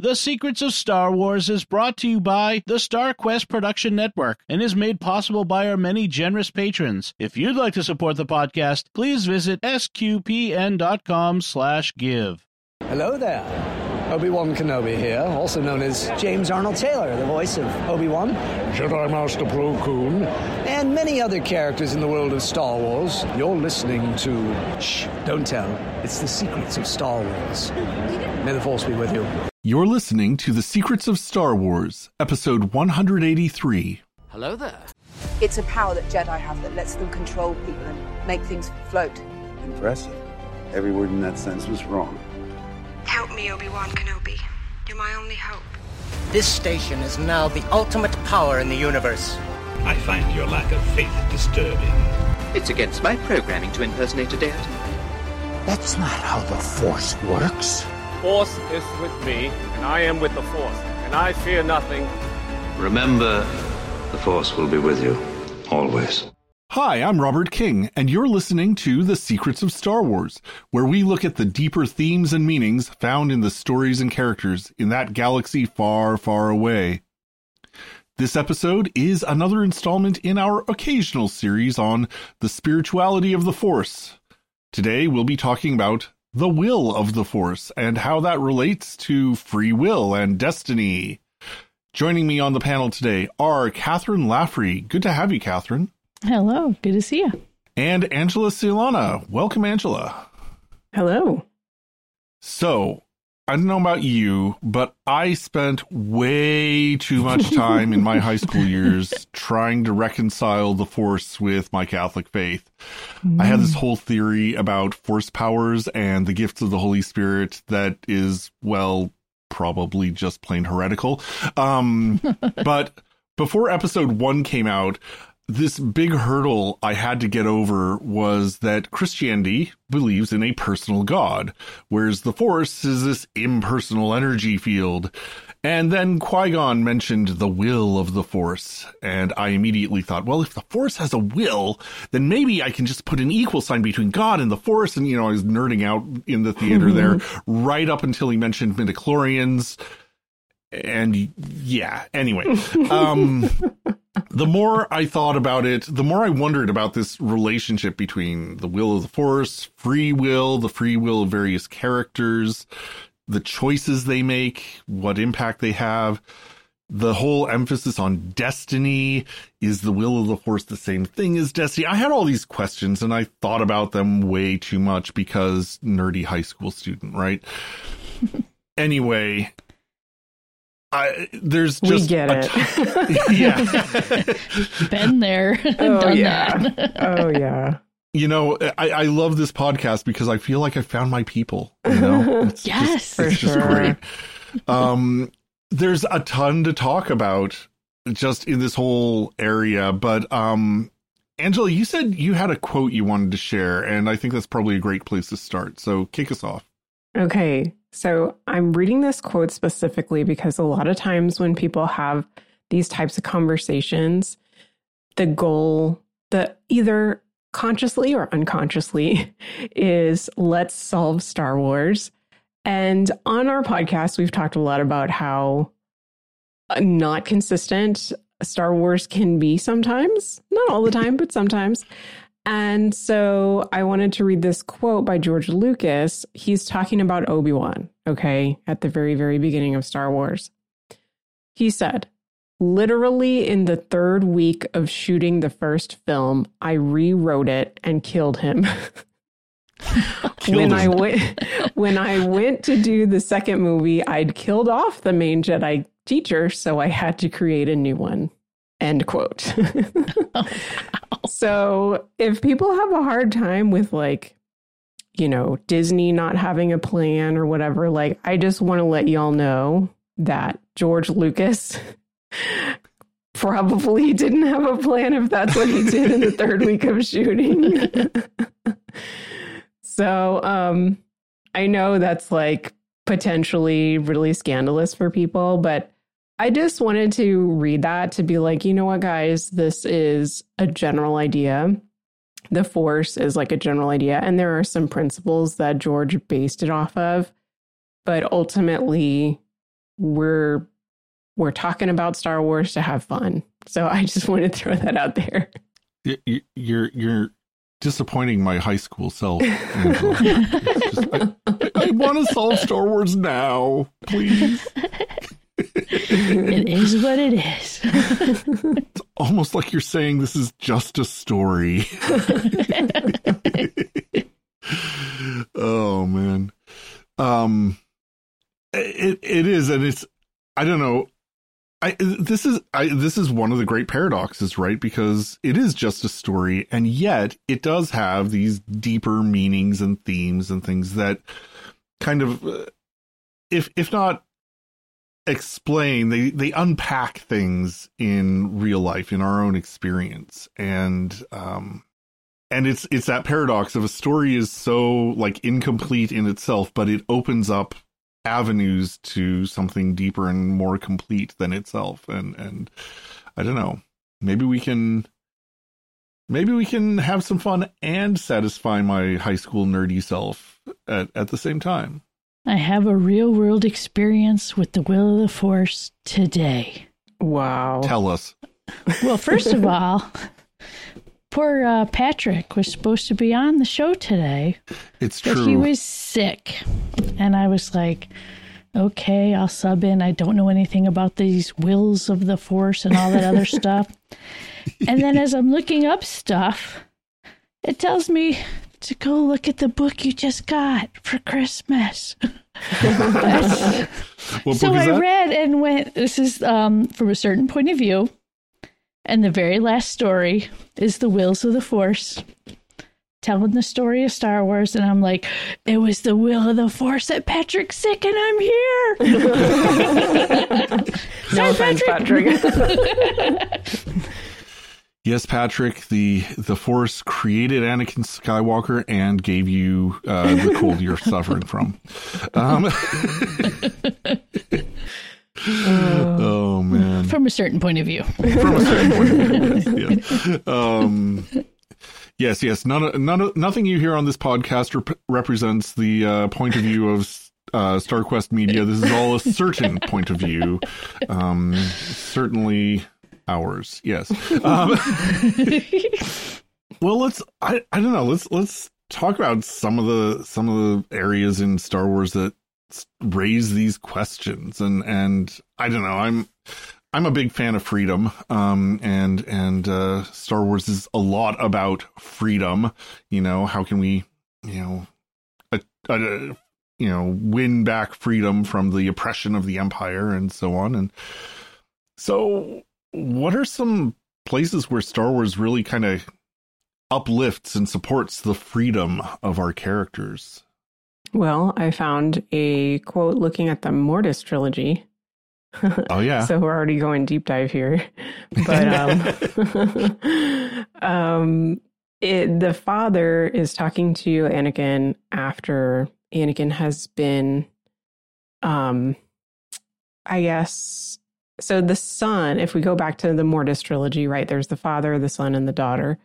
The Secrets of Star Wars is brought to you by the Star Quest Production Network and is made possible by our many generous patrons. If you'd like to support the podcast, please visit sqpn.com slash give. Hello there. Obi-Wan Kenobi here, also known as James Arnold Taylor, the voice of Obi-Wan. Jedi Master Plo Koon. And many other characters in the world of Star Wars. You're listening to... Shh, don't tell. It's The Secrets of Star Wars. May the Force be with you. You're listening to The Secrets of Star Wars, episode 183. Hello there. It's a power that Jedi have that lets them control people and make things float. Impressive. Every word in that sentence was wrong. Help me, Obi-Wan Kenobi. You're my only hope. This station is now the ultimate power in the universe. I find your lack of faith disturbing. It's against my programming to impersonate a deity. That's not how the Force works. Force is with me, and I am with the Force, and I fear nothing. Remember, the Force will be with you, always. Hi, I'm Robert King, and you're listening to The Secrets of Star Wars, where we look at the deeper themes and meanings found in the stories and characters in that galaxy far, far away. This episode is another installment in our occasional series on the spirituality of the Force. Today we'll be talking about the will of the Force and how that relates to free will and destiny. Joining me on the panel today are Kathryn Laffrey. Good to have you, Kathryn. Hello, good to see you. And Angela Sealana. Welcome, Angela. Hello. So, I don't know about you, but I spent way too much time in my high school years trying to reconcile the Force with my Catholic faith. Mm. I had this whole theory about Force powers and the gifts of the Holy Spirit that is, well, probably just plain heretical. Um, but before episode one came out, this big hurdle I had to get over was that Christianity believes in a personal God, whereas the Force is this impersonal energy field. And then Qui Gon mentioned the will of the Force, and I immediately thought, well, if the Force has a will, then maybe I can just put an equal sign between God and the Force. And, you know, I was nerding out in the theater mm-hmm. there right up until he mentioned midichlorians. And yeah, anyway. Um, the more I thought about it, the more I wondered about this relationship between the will of the force, free will, the free will of various characters, the choices they make, what impact they have. The whole emphasis on destiny. Is the will of the force the same thing as destiny? I had all these questions and I thought about them way too much because nerdy high school student, right? anyway, I, there's just we get it. T- yeah, been there, oh, done yeah. that. oh yeah. You know, I, I love this podcast because I feel like I found my people. You know, it's yes, just, it's just sure. great. Um, there's a ton to talk about just in this whole area, but um, Angela, you said you had a quote you wanted to share, and I think that's probably a great place to start. So kick us off. Okay. So I'm reading this quote specifically because a lot of times when people have these types of conversations, the goal, the either consciously or unconsciously, is let's solve Star Wars. And on our podcast, we've talked a lot about how uh, not consistent Star Wars can be sometimes, not all the time, but sometimes. And so I wanted to read this quote by George Lucas. He's talking about Obi Wan, okay, at the very, very beginning of Star Wars. He said, Literally in the third week of shooting the first film, I rewrote it and killed him. when him. I went when I went to do the second movie, I'd killed off the main Jedi teacher, so I had to create a new one. End quote. Oh, so if people have a hard time with like, you know, Disney not having a plan or whatever, like I just want to let y'all know that George Lucas probably didn't have a plan if that's what he did in the third week of shooting. so um I know that's like potentially really scandalous for people, but I just wanted to read that to be like, you know what, guys, this is a general idea. The force is like a general idea, and there are some principles that George based it off of. But ultimately, we're we're talking about Star Wars to have fun. So I just want to throw that out there. You, you're you're disappointing my high school self. just, I, I want to solve Star Wars now, please. it is what it is. it's almost like you're saying this is just a story. oh man. Um it it is and it's I don't know. I this is I this is one of the great paradoxes, right? Because it is just a story and yet it does have these deeper meanings and themes and things that kind of uh, if if not explain they they unpack things in real life in our own experience. And um and it's it's that paradox of a story is so like incomplete in itself but it opens up avenues to something deeper and more complete than itself. And and i don't know. Maybe we can maybe we can have some fun and satisfy my high school nerdy self at, at the same time I have a real world experience with the will of the force today. Wow. Tell us. Well, first of all, poor uh, Patrick was supposed to be on the show today. It's but true. he was sick. And I was like, okay, I'll sub in. I don't know anything about these wills of the force and all that other stuff. And then as I'm looking up stuff, it tells me to go look at the book you just got for Christmas. so I that? read and went, this is um, from a certain point of view. And the very last story is The Wills of the Force, telling the story of Star Wars. And I'm like, it was the will of the Force that Patrick's sick and I'm here. no offense, Patrick. Yes, Patrick, the the Force created Anakin Skywalker and gave you uh, the cold you're suffering from. Um, oh man! From a certain point of view. From a certain point of view. Yeah. Um, yes, yes. None, none, nothing you hear on this podcast rep- represents the uh, point of view of uh, StarQuest Media. This is all a certain point of view. Um, certainly hours. Yes. Um, well, let's. I. I don't know. Let's let's talk about some of the some of the areas in Star Wars that raise these questions and and I don't know. I'm I'm a big fan of freedom. Um and and uh Star Wars is a lot about freedom. You know, how can we, you know, a, a, you know, win back freedom from the oppression of the empire and so on and so what are some places where Star Wars really kind of uplifts and supports the freedom of our characters? Well, I found a quote looking at the Mortis trilogy. Oh yeah. so we're already going deep dive here. But um um it, the father is talking to Anakin after Anakin has been um I guess so the son, if we go back to the Mortis trilogy, right? There's the father, the son, and the daughter.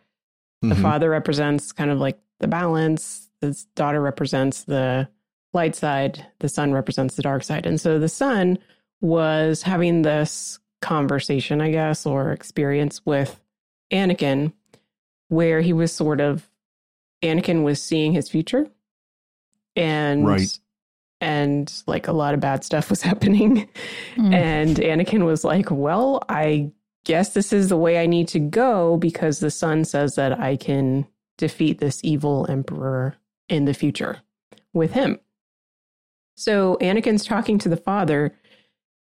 The Mhm. father represents kind of like the balance. The daughter represents the light side. The son represents the dark side. And so the son was having this conversation, I guess, or experience with Anakin, where he was sort of Anakin was seeing his future, and Right. And like a lot of bad stuff was happening. Mm. And Anakin was like, Well, I guess this is the way I need to go because the son says that I can defeat this evil emperor in the future with him. So Anakin's talking to the father,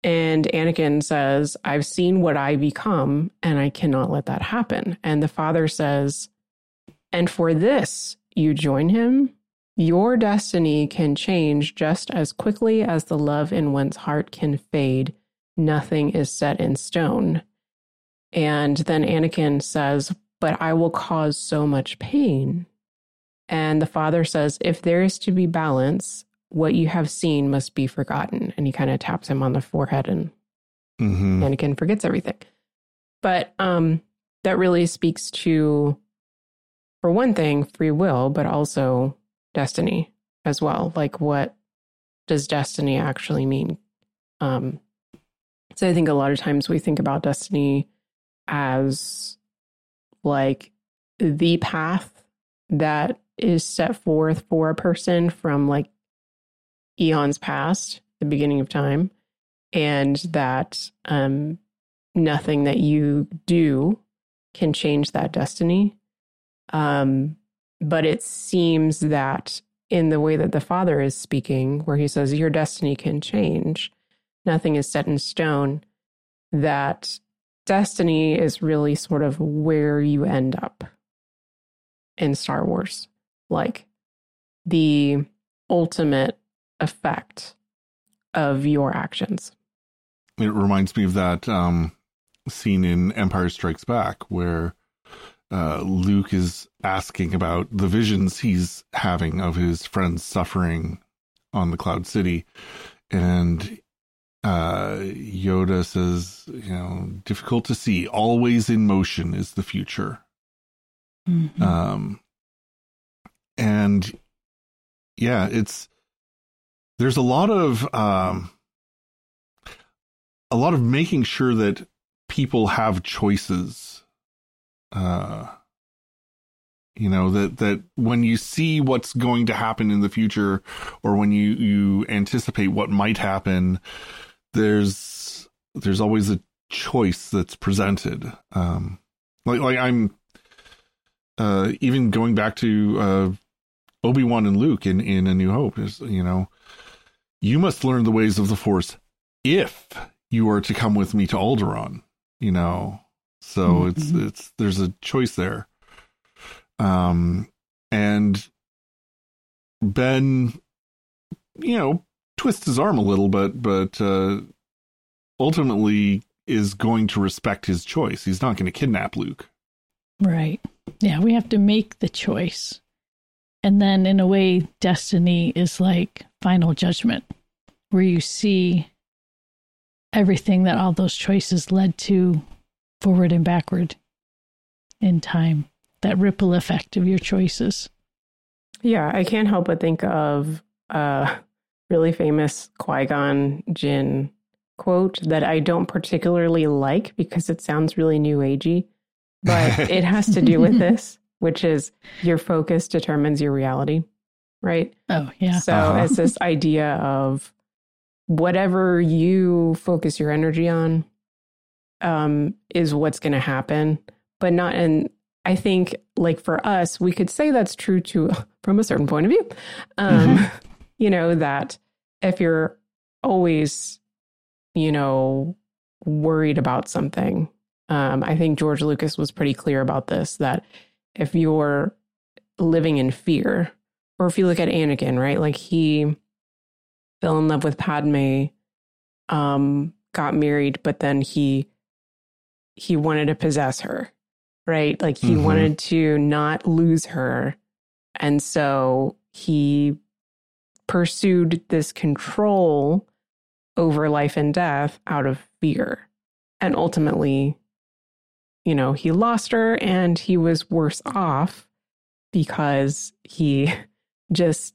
and Anakin says, I've seen what I become, and I cannot let that happen. And the father says, And for this, you join him? Your destiny can change just as quickly as the love in one's heart can fade. Nothing is set in stone. And then Anakin says, But I will cause so much pain. And the father says, If there is to be balance, what you have seen must be forgotten. And he kind of taps him on the forehead and Mhm. Anakin forgets everything. But um, that really speaks to, for one thing, free will, but also destiny as well. Like, what does destiny actually mean? Um, so I think a lot of times we think about destiny as like the path that is set forth for a person from like eons past, the beginning of time, and that um, nothing that you do can change that destiny. Um, but it seems that in the way that the Father is speaking, where he says, Your destiny can change, nothing is set in stone, that destiny is really sort of where you end up in Star Wars. Like the ultimate effect of your actions. It reminds me of that um, scene in Empire Strikes Back where uh, Luke is asking about the visions he's having of his friends suffering on the Cloud City. And uh, Yoda says, you know, difficult to see, always in motion is the future. Mm-hmm. Um, and yeah, it's, there's a lot of, um, a lot of making sure that people have choices uh you know that that when you see what's going to happen in the future or when you you anticipate what might happen there's there's always a choice that's presented. Um like like i'm uh even going back to uh obi-wan and luke in in a new hope is you know you must learn the ways of the force if you are to come with me to alderaan you know so mm-hmm. it's it's there's a choice there. Um and Ben you know twists his arm a little but but uh ultimately is going to respect his choice. He's not going to kidnap Luke. Right. Yeah, we have to make the choice. And then in a way destiny is like final judgment where you see everything that all those choices led to forward and backward in time. That ripple effect of your choices. Yeah, I can't help but think of a really famous Qui Gon Jinn quote that I don't particularly like because it sounds really new agey, but it has to do with this, which is your focus determines your reality, right? Oh, yeah. So uh-huh. it's this idea of whatever you focus your energy on um, is what's going to happen, but not. And I think, like for us, we could say that's true to from a certain point of view. Um, mm-hmm. You know that if you're always, you know, worried about something, um, I think George Lucas was pretty clear about this. That if you're living in fear, or if you look at Anakin, right, like he fell in love with Padme, um, got married, but then he he wanted to possess her, right? Like he mm-hmm. wanted to not lose her. And so he pursued this control over life and death out of fear. And ultimately, you know, he lost her and he was worse off because he just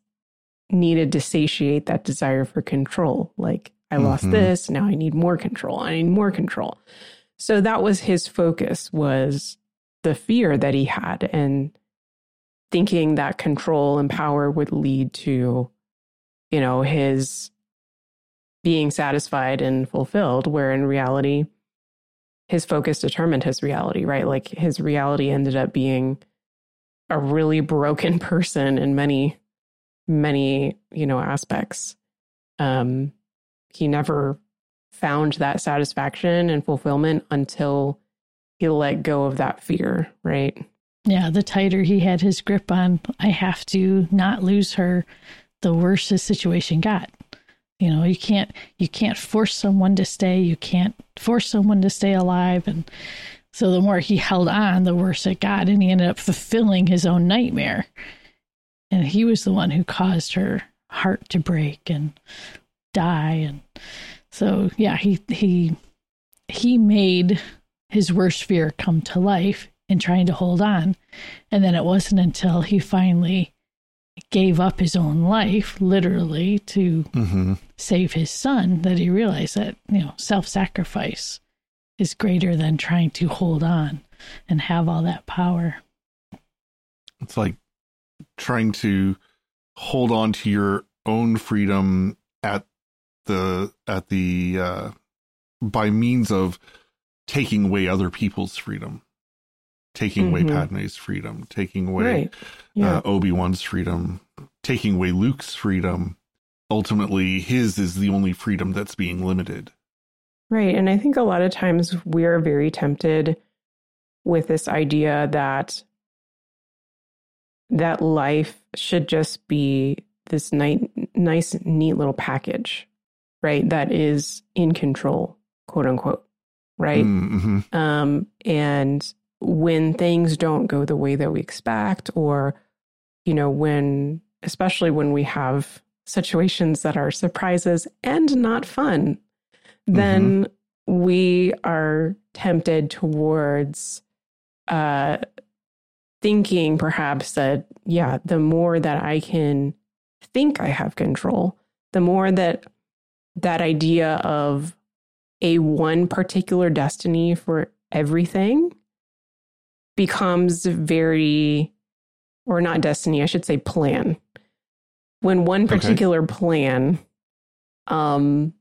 needed to satiate that desire for control. Like, I mm-hmm. lost this, now I need more control. I need more control. So that was his focus was the fear that he had and thinking that control and power would lead to you know his being satisfied and fulfilled where in reality his focus determined his reality right? Like his reality ended up being a really broken person in many many you know aspects. Um he never found that satisfaction and fulfillment until he let go of that fear, right? Yeah, the tighter he had his grip on, I have to not lose her, the worse his situation got. You know, you can't you can't force someone to stay, you can't force someone to stay alive and so the more he held on, the worse it got and he ended up fulfilling his own nightmare. And he was the one who caused her heart to break and die and so yeah, he he he made his worst fear come to life in trying to hold on. And then it wasn't until he finally gave up his own life literally to mm-hmm. save his son that he realized that you know self-sacrifice is greater than trying to hold on and have all that power it's like trying to hold on to your own freedom at the at the uh by means of taking away other people's freedom taking Mhm. away padme's freedom taking away Right. Yeah. uh, obi-wan's freedom taking away luke's freedom ultimately his is the only freedom that's being limited Right. And I think a lot of times we're very tempted with this idea that that life should just be this nice, nice, neat little package, right? That is in control, quote unquote, right? mm-hmm. Um, and when things don't go the way that we expect, or, you know, when, especially when we have situations that are surprises and not fun, then we are tempted towards uh, thinking perhaps that, yeah, the more that I can think I have control, the more that that idea of a one particular destiny for everything becomes very, or not destiny, I should say plan. When one Okay. particular plan, um,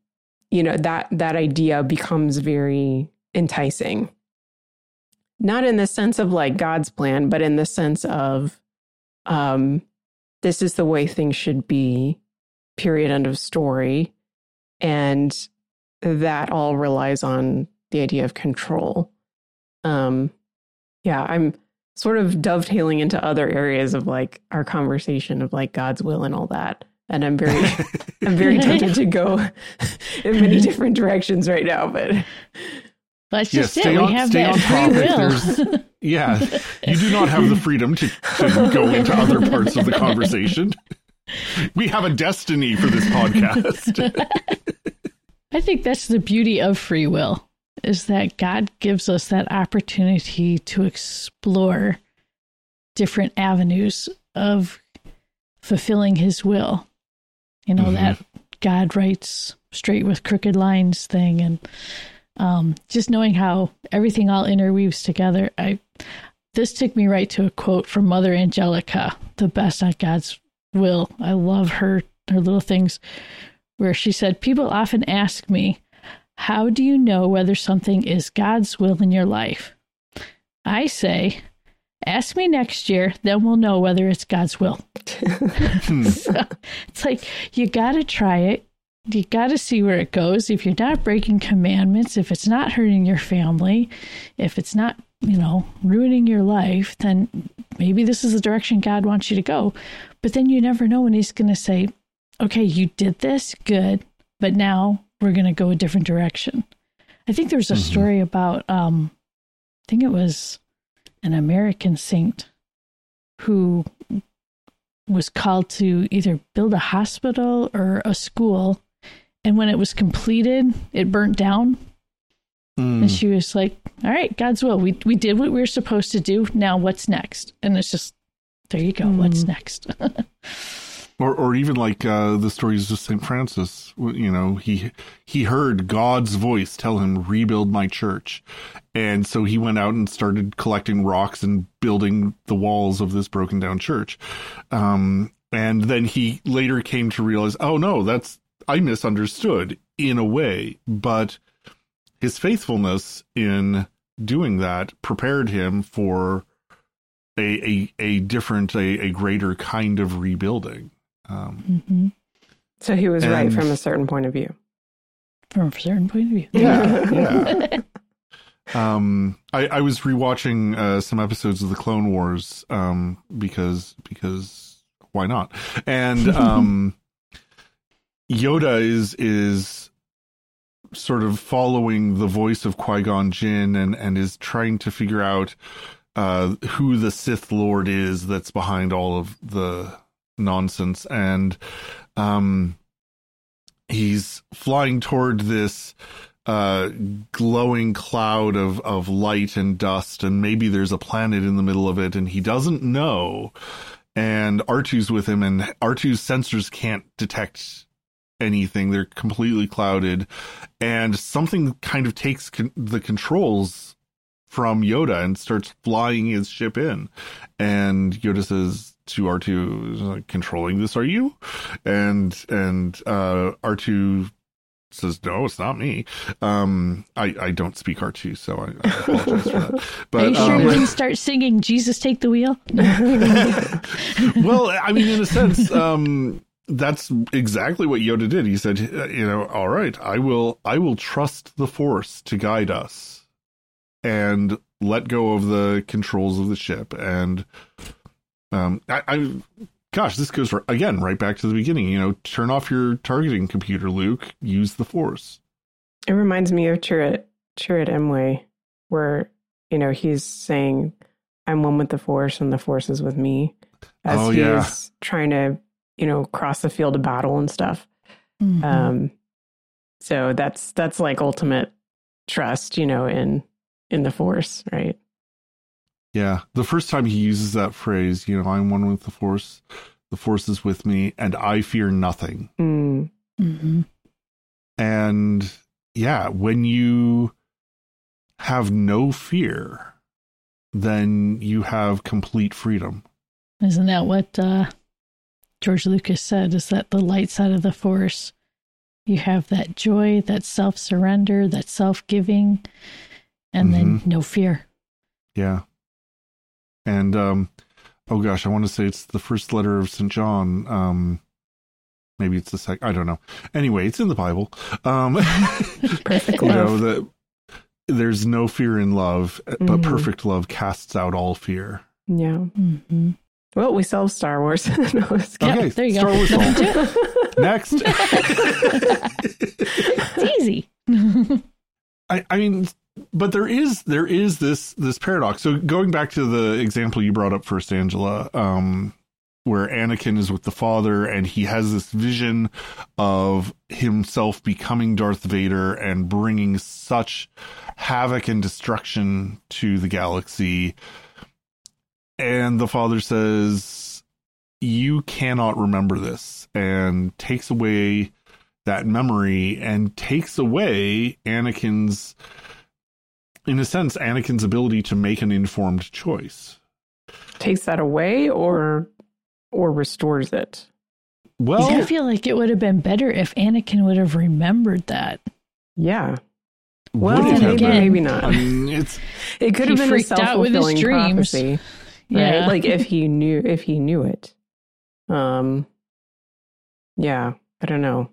you know, that that idea becomes very enticing. Not in the sense of like God's plan, but in the sense of um, this is the way things should be, period, end of story. And that all relies on the idea of control. Um, yeah, I'm sort of dovetailing into other areas of like our conversation of like God's will and all that. And I'm very, I'm very tempted to go in many different directions right now, but that's Yeah, just stay it we on- have stay that on free topic. will There's- yeah you do not have the freedom to, to go into other parts of the conversation we have a destiny for this podcast I think that's the beauty of free will is that God gives us that opportunity to explore different avenues of fulfilling his will. You know, Mhm. that God writes straight with crooked lines thing and um, just knowing how everything all interweaves together. I this took me right to a quote from Mother Angelica, the best at God's will. I love her her little things where she said, People often ask me, How do you know whether something is God's will in your life? I say, Ask me next year, then we'll know whether it's God's will. Hmm. so it's like you got to try it. You got to see where it goes. If you're not breaking commandments, if it's not hurting your family, if it's not, you know, ruining your life, then maybe this is the direction God wants you to go. But then you never know when He's going to say, okay, you did this, good, but now we're going to go a different direction. I think there's a story about, um, I think it was an American saint who was called to either build a hospital or a school. And when it was completed, it burnt down. Mm. And she was like, All right, God's will. We, we did what we were supposed to do. Now what's next? And it's just, there you go. What's next? or or even like uh, the stories of Saint Francis. You know, he he heard God's voice tell him rebuild my church, and so he went out and started collecting rocks and building the walls of this broken down church. Um, and then he later came to realize, oh no, that's I misunderstood in a way, but his faithfulness in doing that prepared him for a a, a different, a, a greater kind of rebuilding. Um, hmm so he was right from a certain point of view. From a certain point of view. Yeah, yeah. um, I, I was rewatching uh, some episodes of the Clone Wars um, because because why not? And um, Yoda is is sort of following the voice of Qui Gon Jinn and and is trying to figure out uh, who the Sith Lord is that's behind all of the nonsense. And um he's flying toward this uh glowing cloud of of light and dust and maybe there's a planet in the middle of it and he doesn't know. And R2's with him, and R2's sensors can't detect anything. They're completely clouded, and something kind of takes con- the controls from Yoda and starts flying his ship in. And Yoda says to R2, "Controlling this, are you?" And and uh, R2 says, "No, it's not me." Um, I I don't speak R2, so I, I apologize for that. But Are you sure um, you didn't start singing "Jesus Take the Wheel"? well, I mean, in a sense, um, that's exactly what Yoda did. He said, "You know, all right, I will, I will trust the Force to guide us, and let go of the controls of the ship." And um, I, I gosh, this goes for, again right back to the beginning. You know, turn off your targeting computer, Luke. Use the Force. It reminds me of Chirrut, Chirrut Îmwe, where, you know, he's saying, I'm one with the Force and the Force is with me. As Oh, he's yeah. trying to, you know, cross the field of battle and stuff. Mhm. Um, so that's that's like ultimate trust, you know, in in the Force, right? Yeah, the first time he uses that phrase, you know, I'm one with the Force. The Force is with me, and I fear nothing. Mm. Mhm. And yeah, when you have no fear, then you have complete freedom. Isn't that what uh, George Lucas said? Is that the light side of the Force? You have that joy, that self surrender, that self giving, and then Mhm. no fear. Yeah. And um oh gosh, I want to say it's the first letter of St. John. Um maybe it's the second, I don't know. Anyway, it's in the Bible. Um Perfect you know love. there's no fear in love, but Mhm. perfect love casts out all fear. Yeah. hmm Well, we sell Star Wars. no, it's Yeah, Okay, there you Star go. Wars Nothing sold. to it. Next. It's easy. I, I mean, but there is there is this this paradox. So going back to the example you brought up first, Angela, um, where Anakin is with the father and he has this vision of himself becoming Darth Vader and bringing such havoc and destruction to the galaxy. And the father says, "You cannot remember this," and takes away that memory and takes away Anakin's, in a sense, Anakin's ability to make an informed choice. Takes that away or or restores it. Well, I feel like it would have been better if Anakin would have remembered that. Yeah. Well, it have then maybe, again- maybe not. I mean, it's It could have been a out with his self-fulfilling dreams. prophecy, right? Yeah. Like if he knew if he knew it. Um yeah, I don't know.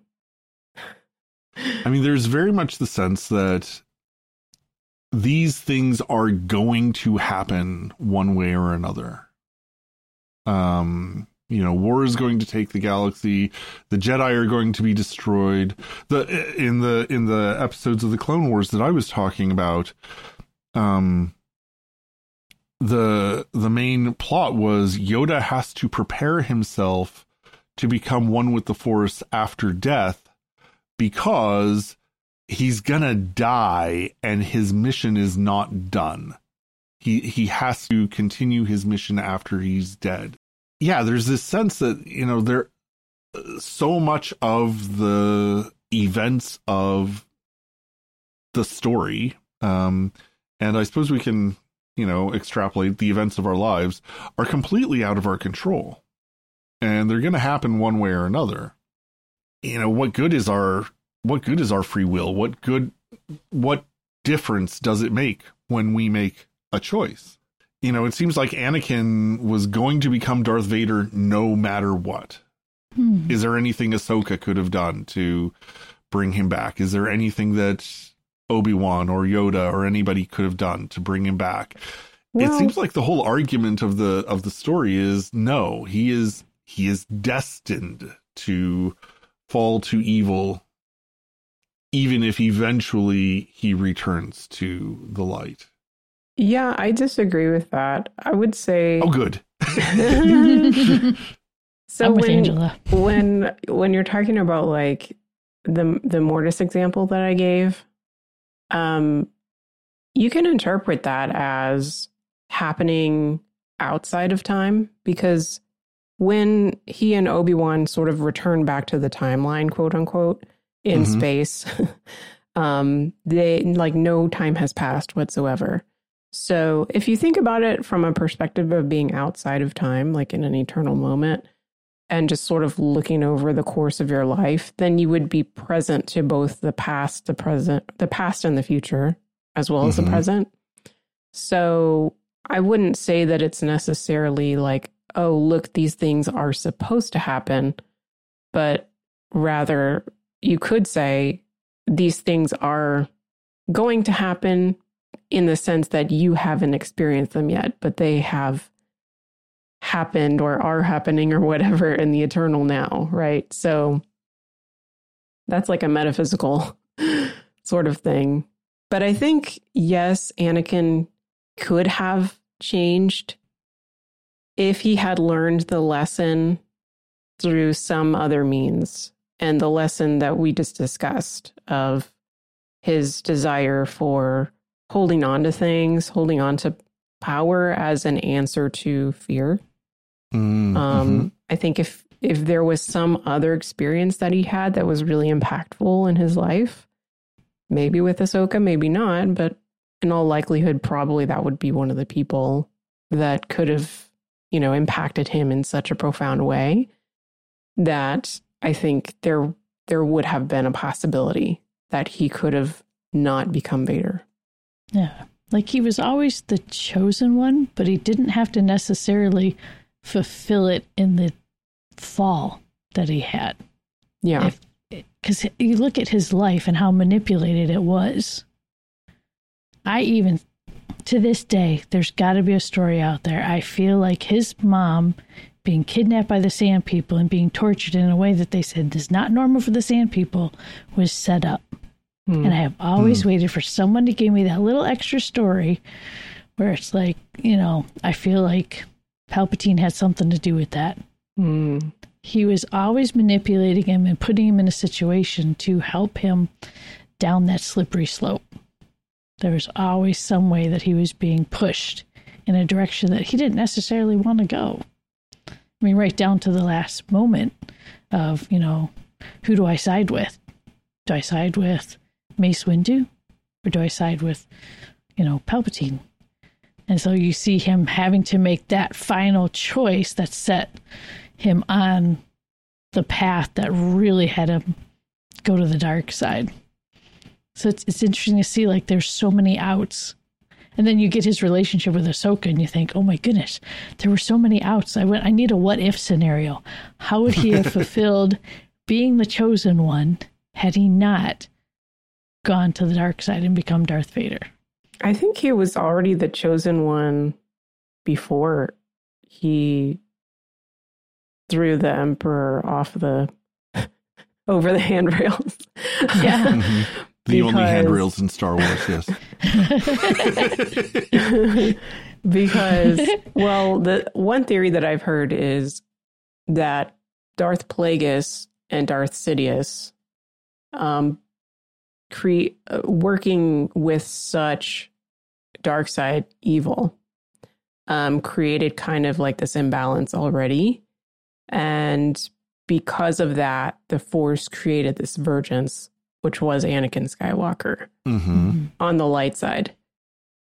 I mean, there's very much the sense that these things are going to happen one way or another. Um, you know, war is going to take the galaxy. The Jedi are going to be destroyed. The in the in the episodes of the Clone Wars that I was talking about, um, the the main plot was Yoda has to prepare himself to become one with the Force after death because he's gonna die and his mission is not done. He he has to continue his mission after he's dead. Yeah, there's this sense that you know there so much of the events of the story, um, and I suppose we can you know extrapolate the events of our lives are completely out of our control, and they're going to happen one way or another. You know what good is our what good is our free will? What good what difference does it make when we make a choice? You know, it seems like Anakin was going to become Darth Vader no matter what. Hmm. Is there anything Ahsoka could have done to bring him back? Is there anything that Obi-Wan or Yoda or anybody could have done to bring him back? it seems like the whole argument of the of the story is no, he is he is destined to fall to evil even if eventually he returns to the light. Yeah, I disagree with that. I would say Oh good. so I'm with when, Angela. when when you're talking about like the the mortis example that I gave, um, you can interpret that as happening outside of time because when he and Obi Wan sort of return back to the timeline, quote unquote, in mm-hmm. space, um, they like no time has passed whatsoever. So if you think about it from a perspective of being outside of time, like in an eternal moment, and just sort of looking over the course of your life, then you would be present to both the past, the present, the past and the future, as well mm-hmm. as the mm-hmm. present. So I wouldn't say that it's necessarily like, oh, look, these things are supposed to happen, but rather you could say these things are going to happen in the sense that you haven't experienced them yet, but they have happened or are happening or whatever in the eternal now, right? So that's like a metaphysical sort of thing. But I think, yes, Anakin could have changed if he had learned the lesson through some other means. And the lesson that we just discussed of his desire for holding on to things, holding on to power as an answer to fear. Mm, um, mm-hmm. I think if if there was some other experience that he had that was really impactful in his life, maybe with Ahsoka, maybe not, but in all likelihood, probably that would be one of the people that could have, you know, impacted him in such a profound way that I think there there would have been a possibility that he could have not become Vader. Yeah. Like he was always the chosen one, but he didn't have to necessarily fulfill it in the fall that he had. Yeah. Because you look at his life and how manipulated it was. I even, to this day, there's got to be a story out there. I feel like his mom being kidnapped by the Sand People and being tortured in a way that they said is not normal for the Sand People was set up. Mm. And I have always mm. waited for someone to give me that little extra story where it's like, you know, I feel like Palpatine had something to do with that. Mm. He was always manipulating him and putting him in a situation to help him down that slippery slope. There was always some way that he was being pushed in a direction that he didn't necessarily want to go. I mean, right down to the last moment of, you know, who do I side with? Do I side with Mace Windu? Or do I side with, you know, Palpatine? And so you see him having to make that final choice that set him on the path that really had him go to the dark side. So it's it's interesting to see like there's so many outs. And then you get his relationship with Ahsoka and you think, oh my goodness, there were so many outs. I went I need a what if scenario. How would he have fulfilled being the chosen one had he not gone to the dark side and become Darth Vader? I think he was already the chosen one before he threw the emperor off the over the handrails. Yeah. mm-hmm. The only handrails in Star Wars, yes. because well, the one theory that I've heard is that Darth Plagueis and Darth Sidious um create uh, working with such dark side evil um, created kind of like this imbalance already. And because of that, the Force created this vergence, which was Anakin Skywalker mm-hmm. on the light side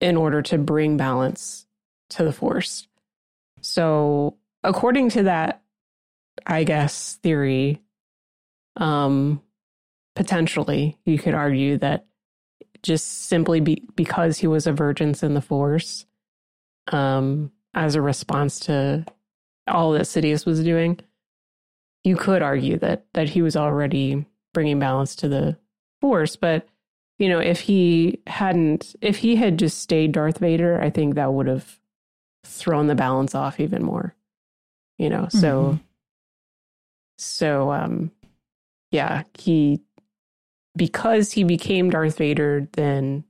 in order to bring balance to the Force. So, according to that, I guess, theory, um, potentially you could argue that just simply be, because he was a vergence in the force um, as a response to all that sidious was doing you could argue that that he was already bringing balance to the force but you know if he hadn't if he had just stayed darth vader i think that would have thrown the balance off even more you know so mm-hmm. so um yeah he because he became Darth Vader, then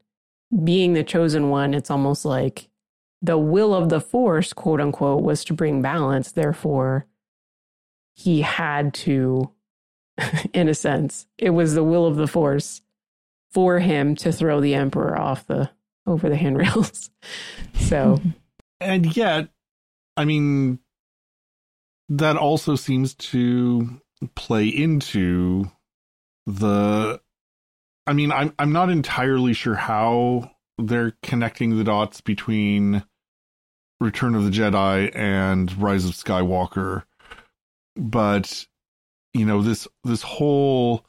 being the chosen one, it's almost like the will of the Force, quote unquote, was to bring balance. Therefore, he had to, in a sense, it was the will of the Force for him to throw the Emperor off the over the handrails. so, and yet, I mean, that also seems to play into the I mean, I'm I'm not entirely sure how they're connecting the dots between Return of the Jedi and Rise of Skywalker, but you know this this whole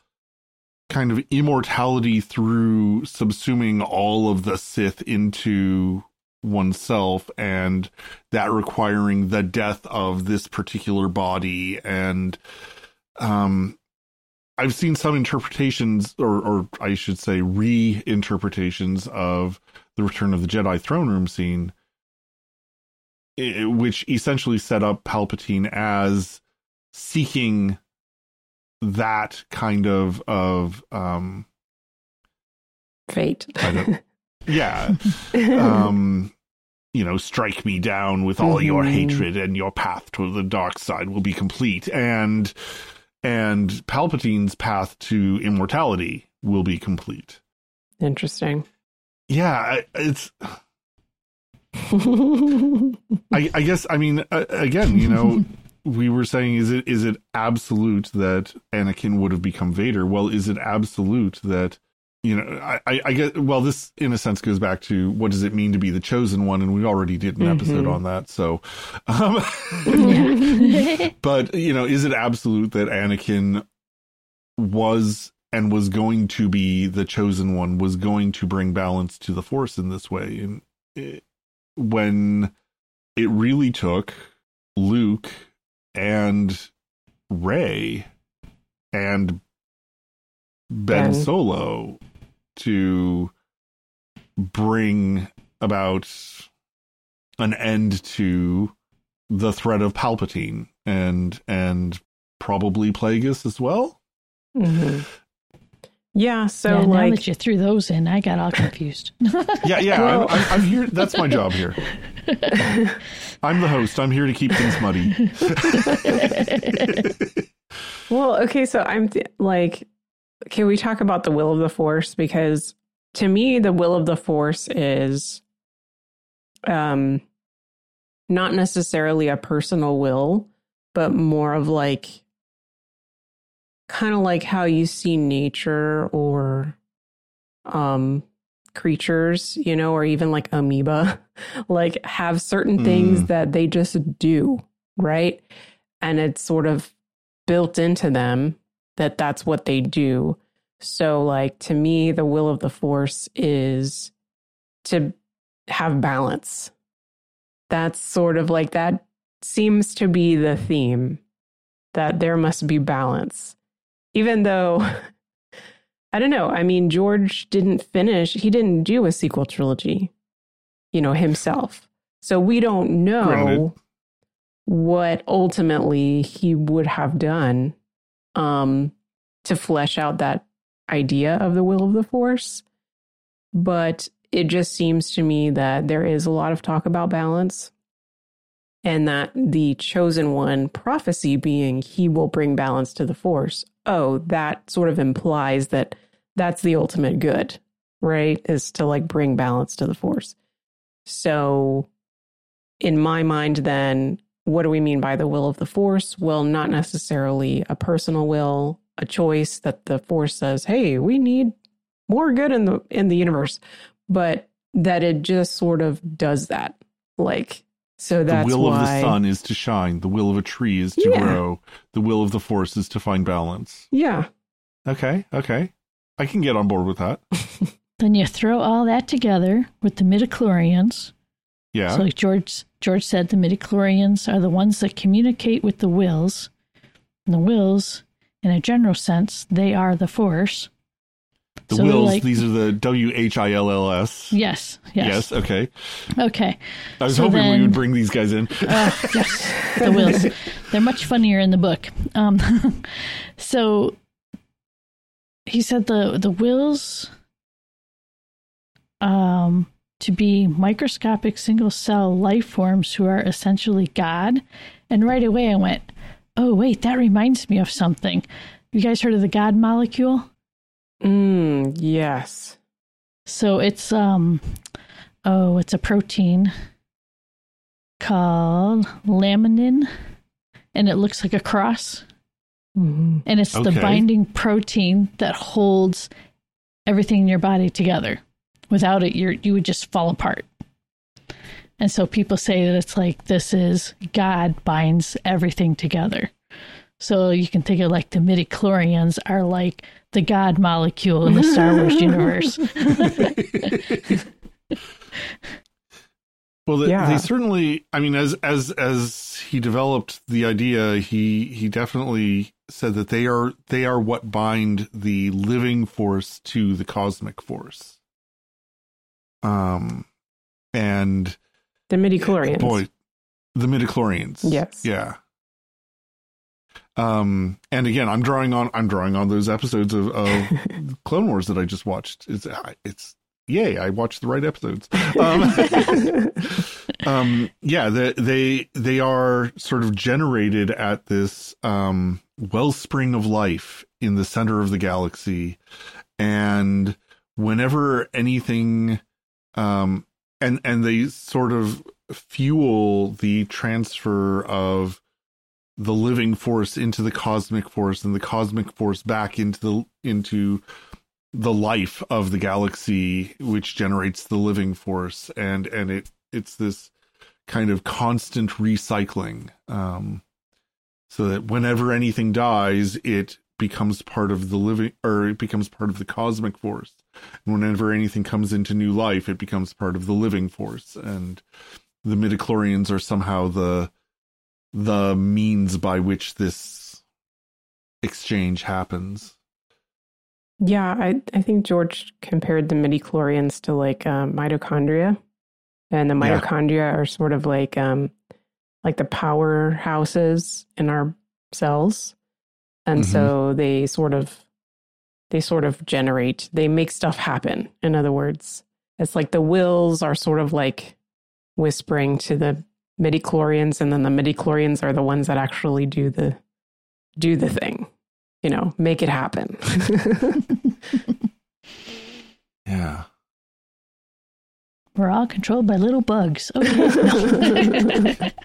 kind of immortality through subsuming all of the Sith into oneself and that requiring the death of this particular body and um I've seen some interpretations or or I should say reinterpretations of the Return of the Jedi throne room scene which essentially set up Palpatine as seeking that kind of of um fate. yeah. um you know, strike me down with all mm-hmm. your hatred and your path to the dark side will be complete and and Palpatine's path to immortality will be complete. Interesting. Yeah, it's I, I guess I mean uh, again, you know, we were saying is it is it absolute that Anakin would have become Vader? Well, is it absolute that you know I, I, I get well this in a sense goes back to what does it mean to be the chosen one and we already did an mm-hmm. episode on that so um but you know is it absolute that Anakin was and was going to be the chosen one was going to bring balance to the force in this way and it, when it really took Luke and Rey and Ben, ben. Solo to bring about an end to the threat of Palpatine and and probably Plagueis as well. Mm-hmm. Yeah, so yeah, like, now that you threw those in, I got all confused. yeah, yeah, well, I'm, I'm, I'm, here. That's my job here. I'm the host. I'm here to keep things muddy. well, okay, so I'm th- like, can we talk about the will of the force? Because to me, the will of the force is, um, not necessarily a personal will, but more of like kind of like how you see nature or um creatures, you know, or even like amoeba, like have certain things mm. that they just do, right? And it's sort of built into them that that's what they do. So, like, to me, the will of the force is to have balance. That's sort of like that seems to be the theme that there must be balance even though I don't know. I mean, George didn't finish, he didn't do a sequel trilogy, you know, himself. So we don't know Granted. what ultimately he would have done um, to flesh out that idea of the will of the force. But it just seems to me that there is a lot of talk about balance and that the chosen one prophecy being he will bring balance to the force. Oh that sort of implies that that's the ultimate good right? Is to like bring balance to the force. So in my mind then what do we mean by the will of the force? Well not necessarily a personal will a choice that the force says hey we need more good in the in the universe. But that it just sort of does that. Like so that's the will why... of the sun is to shine. The will of a tree is to yeah. grow. The will of the force is to find balance. Yeah. Okay. Okay. I can get on board with that. then you throw all that together with the midichlorians. Yeah. So like George George said, the midichlorians are the ones that communicate with the Whills. And the Whills, in a general sense, they are the force. The so Whills, like, these are the W H I L L S. Yes, yes. Yes, okay. Okay. I was so hoping then, we would bring these guys in. uh, yes, the Whills. They're much funnier in the book. Um, so he said the the Whills um, to be microscopic single cell life forms who are essentially God. And right away I went, oh, wait, that reminds me of something. You guys heard of the God molecule? Mm, yes. So it's um oh, it's a protein called laminin and it looks like a cross. Mm-hmm. And it's the binding protein that holds everything in your body together. Without it, you're, you would just fall apart. And so people say that it's like this is God binds everything together. So you can think of like the midi chlorians are like the God molecule in the Star Wars universe. Well, they, Yeah. they certainly. I mean, as as as he developed the idea, he he definitely said that they are they are what bind the living force to the cosmic force. Um, and The midi chlorians. boy, the midichlorians. Yes. Yeah. Um, and again, I'm drawing on I'm drawing on those episodes of, of Clone Wars that I just watched. It's it's yay! I watched the right episodes. Um, um, yeah, they, they they are sort of generated at this um, wellspring of life in the center of the galaxy, and whenever anything, um, and and they sort of fuel the transfer of the living force into the cosmic force and the cosmic force back into the into the life of the galaxy which generates the living force. And and it it's this kind of constant recycling um so that whenever anything dies it becomes part of the living or it becomes part of the cosmic force. And whenever anything comes into new life it becomes part of the living force. And the midichlorians are somehow the the means by which this exchange happens Yeah, I, I think George compared the midichlorians to like uh, mitochondria, and the Yeah. mitochondria are sort of like um, like the powerhouses in our cells, and so they sort of they sort of generate they make stuff happen. In other words, it's like the Whills are sort of like whispering to the midichlorians, and then the midichlorians are the ones that actually do the do the thing. You know, make it happen. yeah We're all controlled by little bugs. Okay.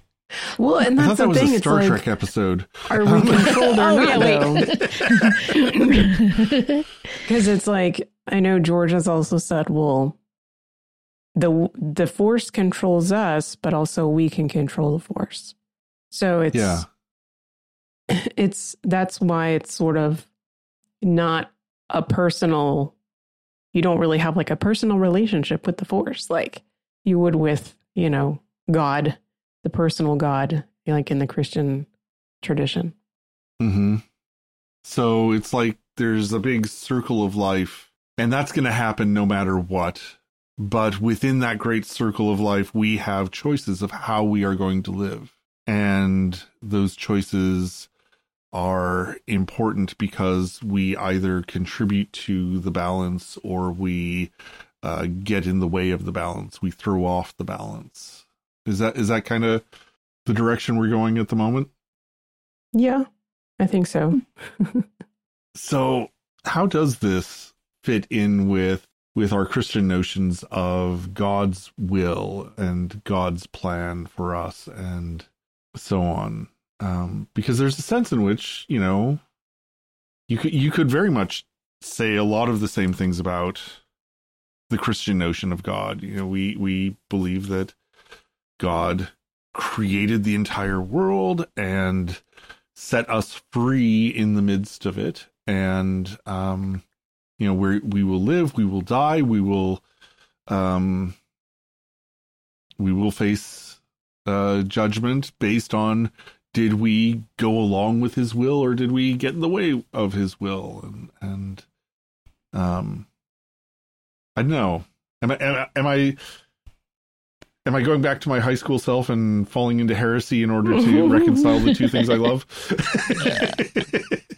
Well, and i that's thought that the was thing. a It's star like, trek episode are we um, controlled or Oh, not? yeah, wait. Because it's like I know George has also said, well, the the force controls us, but also we can control the force. So it's Yeah. it's that's why it's sort of not a personal. You don't really have like a personal relationship with the force, like you would with you know God, the personal God, like in the Christian tradition. hmm So it's like there's a big circle of life, and that's going to happen no matter what. But within that great circle of life, we have choices of how we are going to live. And those choices are important because we either contribute to the balance or we uh, get in the way of the balance. We throw off the balance. Is that is that kind of the direction we're going at the moment? Yeah, I think so. So, how does this fit in with with our Christian notions of God's will and God's plan for us and so on? Um, because there's a sense in which you know you could you could very much say a lot of the same things about the Christian notion of God. You know, we we believe that God created the entire world and set us free in the midst of it and um you know we we will live we will die we will um we will face uh judgment based on did we go along with his will or did we get in the way of his will? And and um i don't know. Am i am I, am I Am I going back to my high school self and falling into heresy in order to reconcile the two things I love?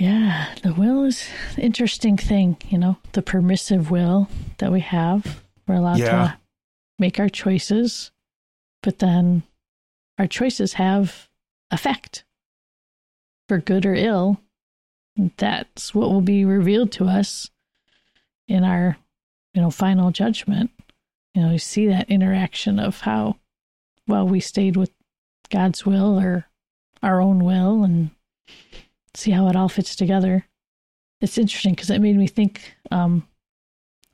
Yeah, the will is an interesting thing, you know, the permissive will that we have. We're allowed Yeah. to make our choices, but then our choices have effect for good or ill. That's what will be revealed to us in our, you know, final judgment. You know, you see that interaction of how well we stayed with God's will or our own will and see how it all fits together. It's interesting because it made me think um,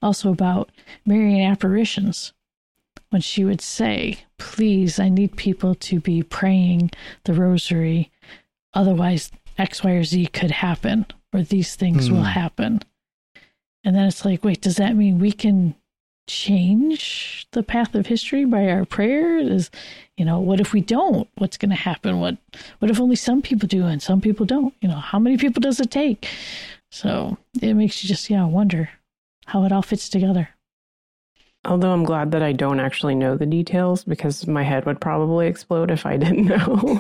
also about Marian apparitions when she would say, Please, I need people to be praying the rosary. Otherwise, X, Y, or Z could happen, or these things will happen. And then it's like, wait, does that mean we can change the path of history by our prayer? Is you know, what if we don't? What's going to happen? What what if only some people do and some people don't? You know, how many people does it take? So it makes you just yeah wonder how it all fits together. Although I'm glad that I don't actually know the details because my head would probably explode if I didn't know.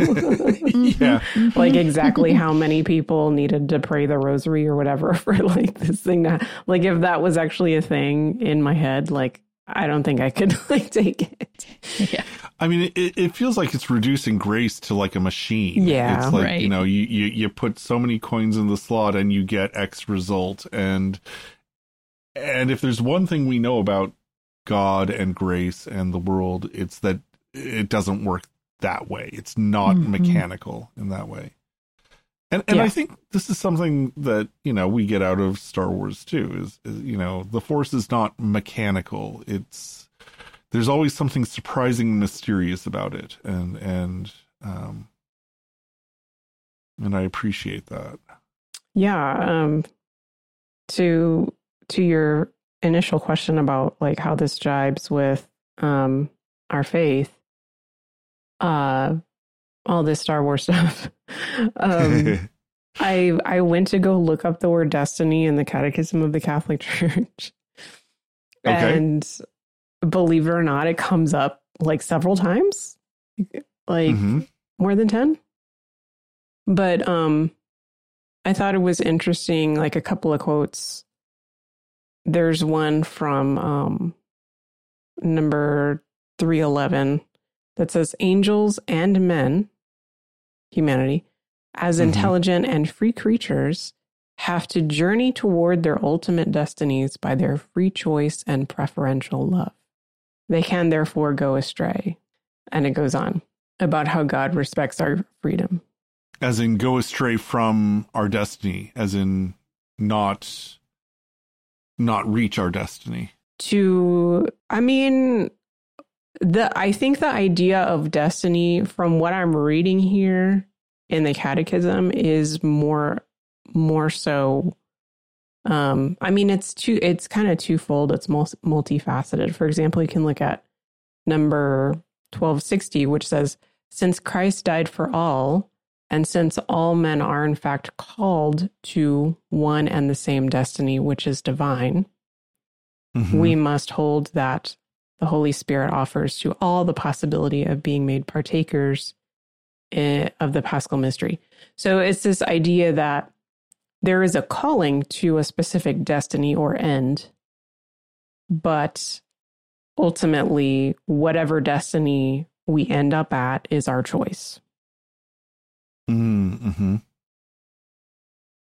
yeah. like exactly how many people needed to pray the rosary or whatever for like this thing to like if that was actually a thing in my head, like I don't think I could like take it. Yeah. I mean, it, it feels like it's reducing grace to like a machine. Yeah, it's like right. you know, you, you you put so many coins in the slot and you get X result, and and if there's one thing we know about God and grace and the world, it's that it doesn't work that way. It's not Mhm. mechanical in that way. And and I think this is something that, you know, we get out of Star Wars too is, is you know, the force is not mechanical. It's there's always something surprising and mysterious about it and and um and I appreciate that. Yeah. Um to to your initial question about like how this jibes with um our faith, uh all this Star Wars stuff. um I I went to go look up the word destiny in the Catechism of the Catholic Church. Okay. And believe it or not, it comes up like several times. Like Mhm. more than 10. But um I thought it was interesting like a couple of quotes. There's one from um number 311 that says angels and men humanity as Mhm. intelligent and free creatures have to journey toward their ultimate destinies by their free choice and preferential love. They can therefore go astray. And it goes on about how God respects our freedom. As in go astray from our destiny, as in not not reach our destiny. To, I mean, the I think the idea of destiny, from what I'm reading here in the Catechism, is more more so. Um, I mean, it's two. It's kind of twofold. It's mul- multifaceted. For example, you can look at number twelve sixty, which says, "Since Christ died for all." And since all men are in fact called to one and the same destiny, which is divine, Mhm. we must hold that the Holy Spirit offers to all the possibility of being made partakers eh, of the Paschal mystery. So it's this idea that there is a calling to a specific destiny or end, but ultimately, whatever destiny we end up at is our choice. Mm-hmm.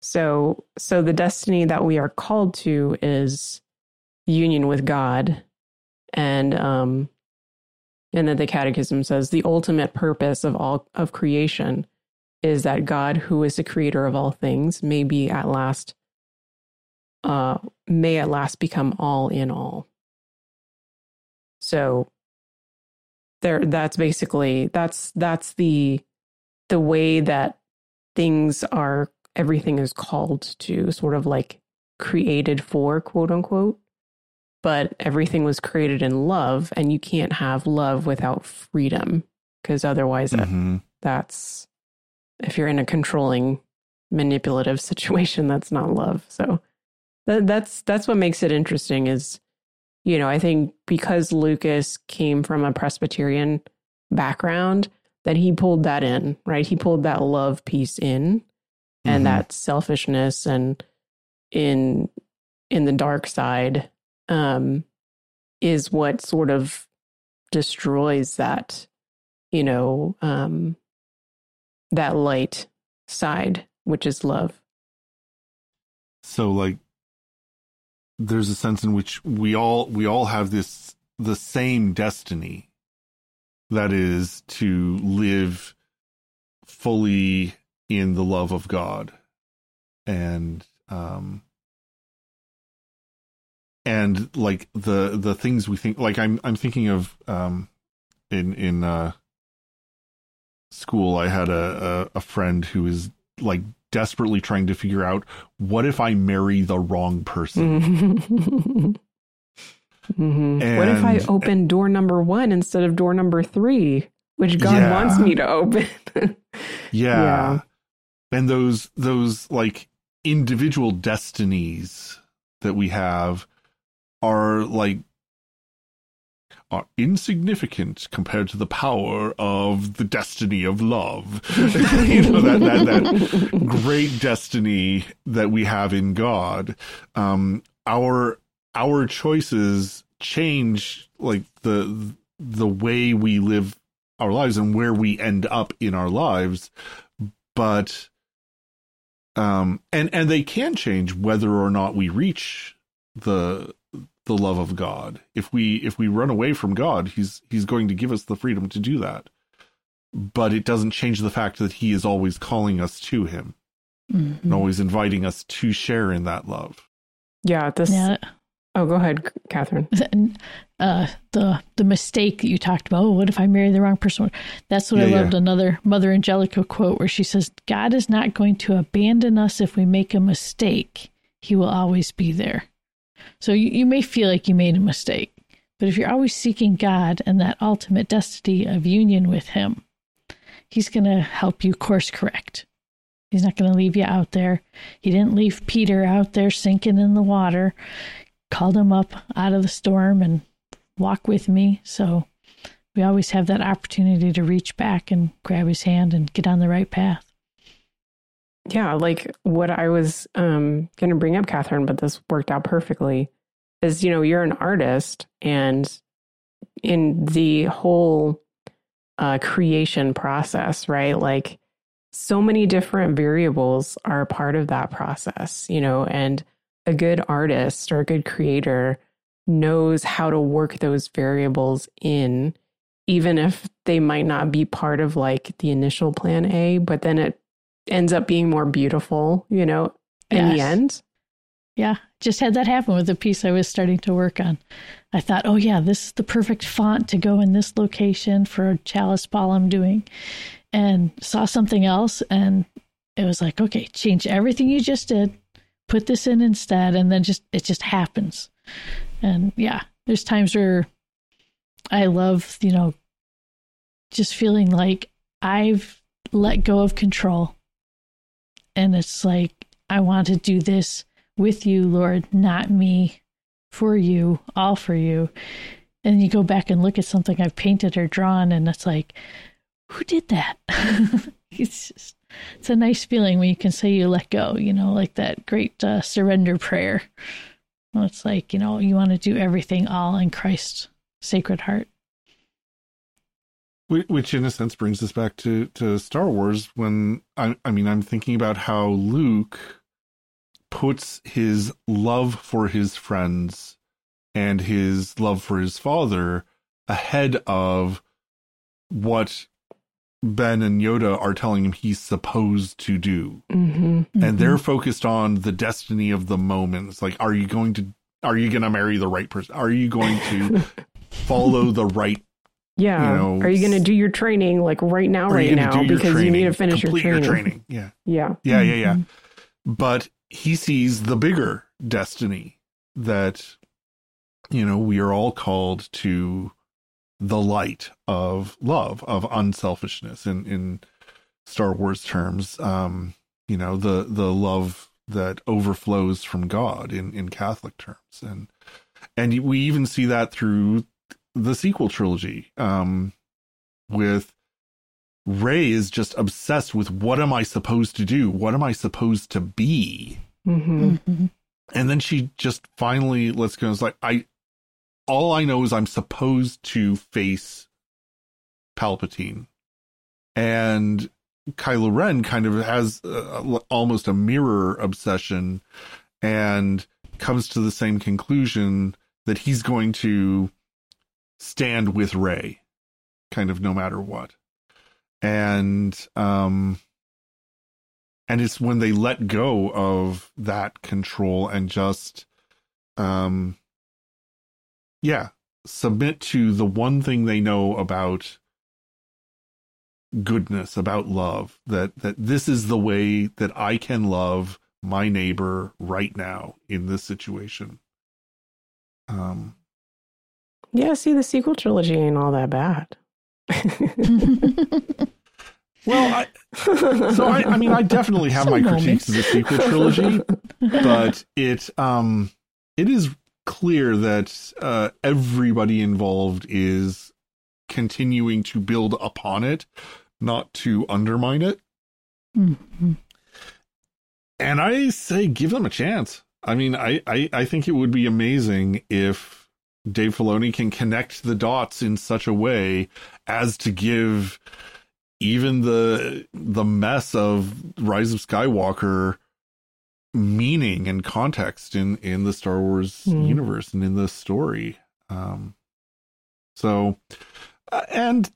So, so the destiny that we are called to is union with God, and um, and then the Catechism says the ultimate purpose of all of creation is that God, who is the creator of all things, may be at last, uh, may at last become all in all. So, there, that's basically that's that's the the way that things are everything is called to sort of like created for quote unquote but everything was created in love and you can't have love without freedom because otherwise Mm-hmm. that's if you're in a controlling manipulative situation that's not love so that, that's that's what makes it interesting is you know i think because lucas came from a presbyterian background that he pulled that in right he pulled that love piece in and Mhm. that selfishness and in in the dark side um is what sort of destroys that you know um that light side which is love So like there's a sense in which we all we all have this the same destiny that is to live fully in the love of God. And um and like the the things we think like I'm I'm thinking of um in in uh school I had a a, a friend who is like desperately trying to figure out what if I marry the wrong person. mm-hmm. what if I open door number one instead of door number three, which God Yeah. wants me to open? Yeah. Yeah. And those those like individual destinies that we have are like are insignificant compared to the power of the destiny of love. you know that, that that great destiny that we have in God. Um our our choices change like the the way we live our lives and where we end up in our lives but um and and they can change whether or not we reach the the love of god if we if we run away from god he's he's going to give us the freedom to do that but it doesn't change the fact that he is always calling us to him Mhm. and always inviting us to share in that love yeah, this. Yeah. Oh, go ahead, Kathryn. uh, the the mistake that you talked about. Oh, what if I marry the wrong person? That's what I Yeah, yeah. loved. Another Mother Angelica quote where she says, "God is not going to abandon us if we make a mistake. He will always be there." So you, you may feel like you made a mistake, but if you're always seeking God and that ultimate destiny of union with Him, He's going to help you course correct. He's not going to leave you out there. He didn't leave Peter out there sinking in the water. Called him up out of the storm and walk with me. So we always have that opportunity to reach back and grab his hand and get on the right path. Yeah, like what I was um, going to bring up, Kathryn, but this worked out perfectly. Is you know you're an artist, and in the whole uh, creation process, right? Like so many different variables are part of that process, you know, and a good artist or a good creator knows how to work those variables in, even if they might not be part of like the initial plan A, but then it ends up being more beautiful, you know, in the end. Yeah, just had that happen with a piece I was starting to work on. I thought, oh, yeah, this is the perfect font to go in this location for a chalice pall I'm doing. And saw something else, and it was like, okay, change everything you just did, put this in instead, and then just it just happens. And yeah, there's times where I love, you know, just feeling like I've let go of control. And it's like, I want to do this with you, Lord, not me, for you, all for you. And you go back and look at something I've painted or drawn, and it's like, who did that? it's just, it's a nice feeling when you can say you let go, you know, like that great uh, surrender prayer. Well, it's like, you know, you want to do everything all in Christ's sacred heart. Which in a sense brings us back to to Star Wars when I I mean I'm thinking about how Luke puts his love for his friends and his love for his father ahead of what Ben and Yoda are telling him he's supposed to do. Mm-hmm. And they're focused on the destiny of the moment. It's like, are you going to are you gonna marry the right person? Are you going to follow the right Yeah. you know, Are you going to do your training like right now, right now? do your Because you need to finish your Complete training. training. Yeah. Yeah. Yeah, yeah, yeah. Mm-hmm. But he sees the bigger destiny that, you know, we are all called to the light of love, of unselfishness in, in Star Wars terms. Um, you know, the the love that overflows from God in, in Catholic terms. And and we even see that through the sequel trilogy. Um with Rey is just obsessed with what am I supposed to do? What am I supposed to be? Mm-hmm. And then she just finally lets go. and is like, I, all I know is I'm supposed to face Palpatine. And Kylo Ren kind of has almost a mirror obsession and comes to the same conclusion that he's going to stand with Rey, kind of no matter what. and um and it's when they let go of that control and just um yeah. Submit to the one thing they know about goodness about love that that this is the way that I can love my neighbor right now in this situation. Um yeah see the sequel trilogy ain't all that bad. Well, I, so I, I mean, I definitely have Some my moments. critiques of the sequel trilogy, but it, um, it is clear that uh, everybody involved is continuing to build upon it, not to undermine it. Mm-hmm. And I say, give them a chance. I mean, I, I, I think it would be amazing if Dave Filoni can connect the dots in such a way as to give even the the mess of Rise of Skywalker meaning and context in in the Star Wars mm. universe and in the story. Um, so, uh, and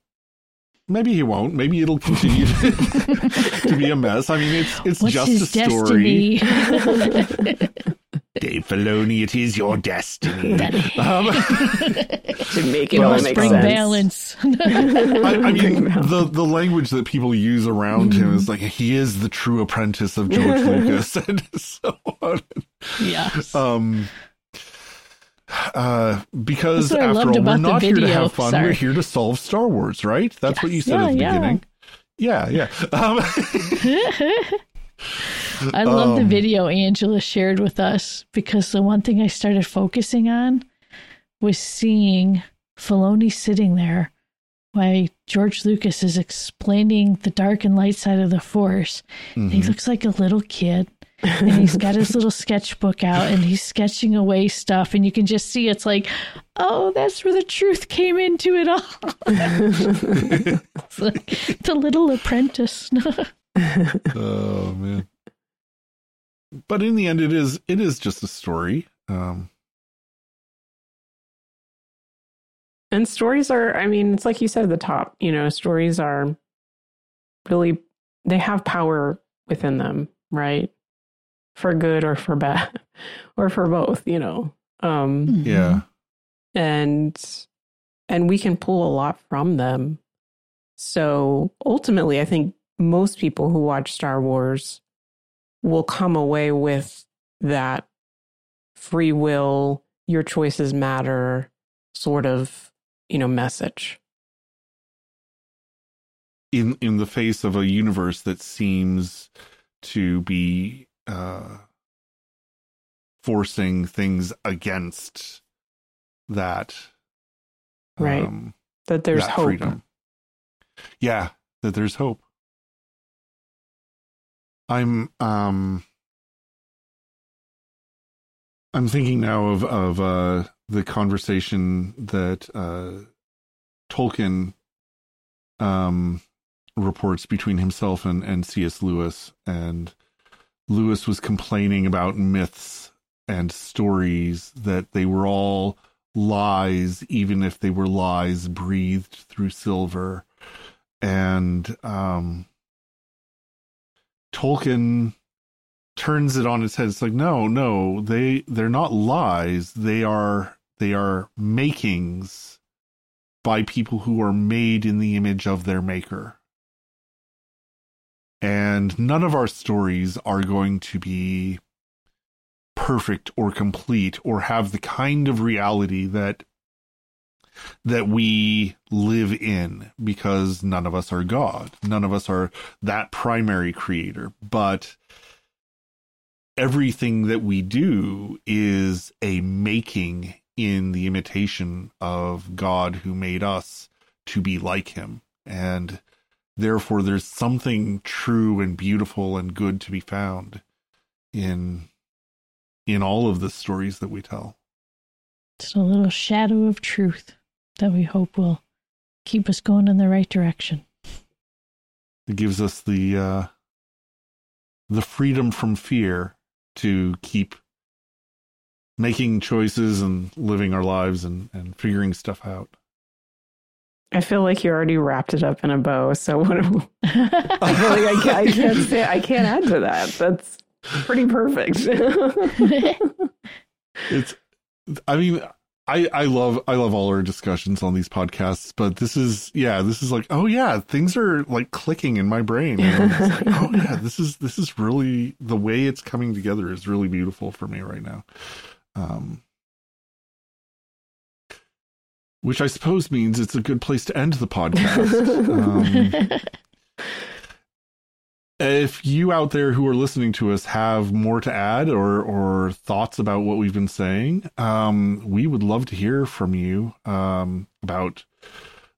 maybe he won't. Maybe it'll continue to, to be a mess. I mean, it's it's What's just a story. Dave Filoni, it is your destiny. Um, to make it all make bring sense. balance. I, I mean, the the language that people use around mm-hmm. him is like he is the true apprentice of George Lucas and so on. Yes. Um. Uh, because after all, we're not here to have fun. Sorry. We're here to solve Star Wars, right? That's yes. what you said yeah, at the yeah. beginning. Yeah, yeah. Um, I love um, the video Angela shared with us because the one thing I started focusing on was seeing Filoni sitting there while George Lucas is explaining the dark and light side of the Force. Mm-hmm. He looks like a little kid. and he's got his little sketchbook out and he's sketching away stuff and you can just see it's like oh that's where the truth came into it all it's like the little apprentice oh man but in the end, it is it is just a story. Um, and stories are, I mean, it's like you said at the top. You know, stories are really they have power within them, right? For good or for bad, or for both. You know. Um, mm-hmm. yeah. And and we can pull a lot from them. So ultimately, I think most people who watch Star Wars will come away with that free will, your choices matter sort of, you know, message. In in the face of a universe that seems to be uh forcing things against that right um, that there's that hope freedom. yeah that there's hope I'm um I'm thinking now of of uh the conversation that uh Tolkien um reports between himself and and C.S. Lewis and Lewis was complaining about myths and stories that they were all lies even if they were lies breathed through silver and um Tolkien turns it on its head. It's like, no, no, they they're not lies. They are they are makings by people who are made in the image of their maker. And none of our stories are going to be perfect or complete or have the kind of reality that that we live in because none of us are God. None of us are that primary creator. But everything that we do is a making in the imitation of God who made us to be like him. And therefore, there's something true and beautiful and good to be found in in all of the stories that we tell. It's a little shadow of truth that we hope will keep us going in the right direction. It gives us the uh, the freedom from fear to keep making choices and living our lives and, and figuring stuff out. I feel like you already wrapped it up in a bow. So what? I feel like I can't, I can't say I can't add to that. That's pretty perfect. it's. I mean, I I love I love all our discussions on these podcasts, but this is yeah, this is like oh yeah, things are like clicking in my brain. Like, oh yeah, this is this is really the way it's coming together is really beautiful for me right now. Um, which I suppose means it's a good place to end the podcast. um, if you out there who are listening to us have more to add or or thoughts about what we've been saying, um, we would love to hear from you um, about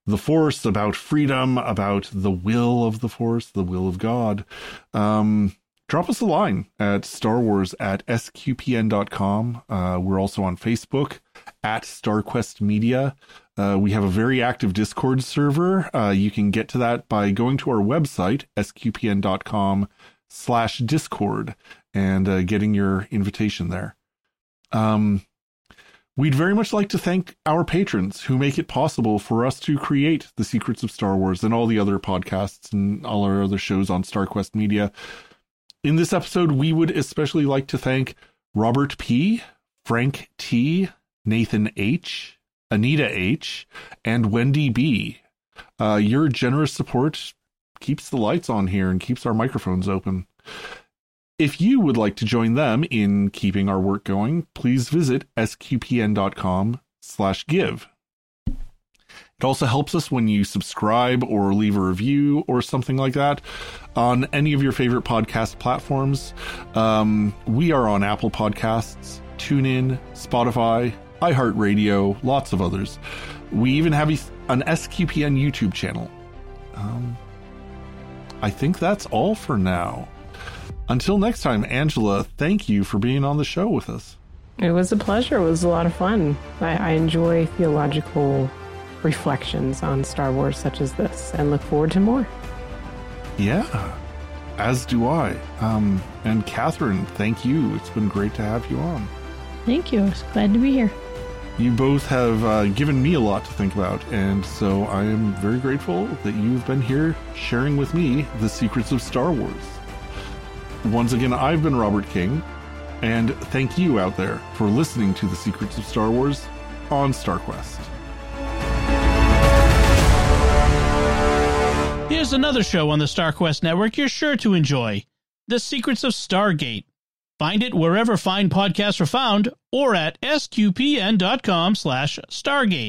the Force, about freedom, about the will of the Force, the will of God. Um, drop us a line at Star Wars at sqpn.com. Uh, we're also on Facebook at StarQuest Media. Uh, we have a very active Discord server. Uh, you can get to that by going to our website, sqpn.com slash discord, and uh, getting your invitation there. Um, we'd very much like to thank our patrons who make it possible for us to create The Secrets of Star Wars and all the other podcasts and all our other shows on StarQuest Media. In this episode, we would especially like to thank Robert P., Frank T., Nathan H., Anita H., and Wendy B. Uh, your generous support keeps the lights on here and keeps our microphones open. If you would like to join them in keeping our work going, please visit sqpn.com slash give. It also helps us when you subscribe or leave a review or something like that on any of your favorite podcast platforms. Um, we are on Apple Podcasts, TuneIn, Spotify, iHeartRadio, lots of others. We even have an SQPN YouTube channel. Um, I think that's all for now. Until next time, Angela, thank you for being on the show with us. It was a pleasure. It was a lot of fun. I, I enjoy theological reflections on Star Wars such as this and look forward to more. Yeah, as do I. Um, and Kathryn, thank you. It's been great to have you on. Thank you. I was glad to be here you both have uh, given me a lot to think about, and so I am very grateful that you've been here sharing with me the secrets of Star Wars. Once again, I've been Robert King, and thank you out there for listening to the secrets of Star Wars on StarQuest. Here's another show on the StarQuest network you're sure to enjoy The Secrets of Stargate. Find it wherever fine podcasts are found or at sqpn.com slash stargate.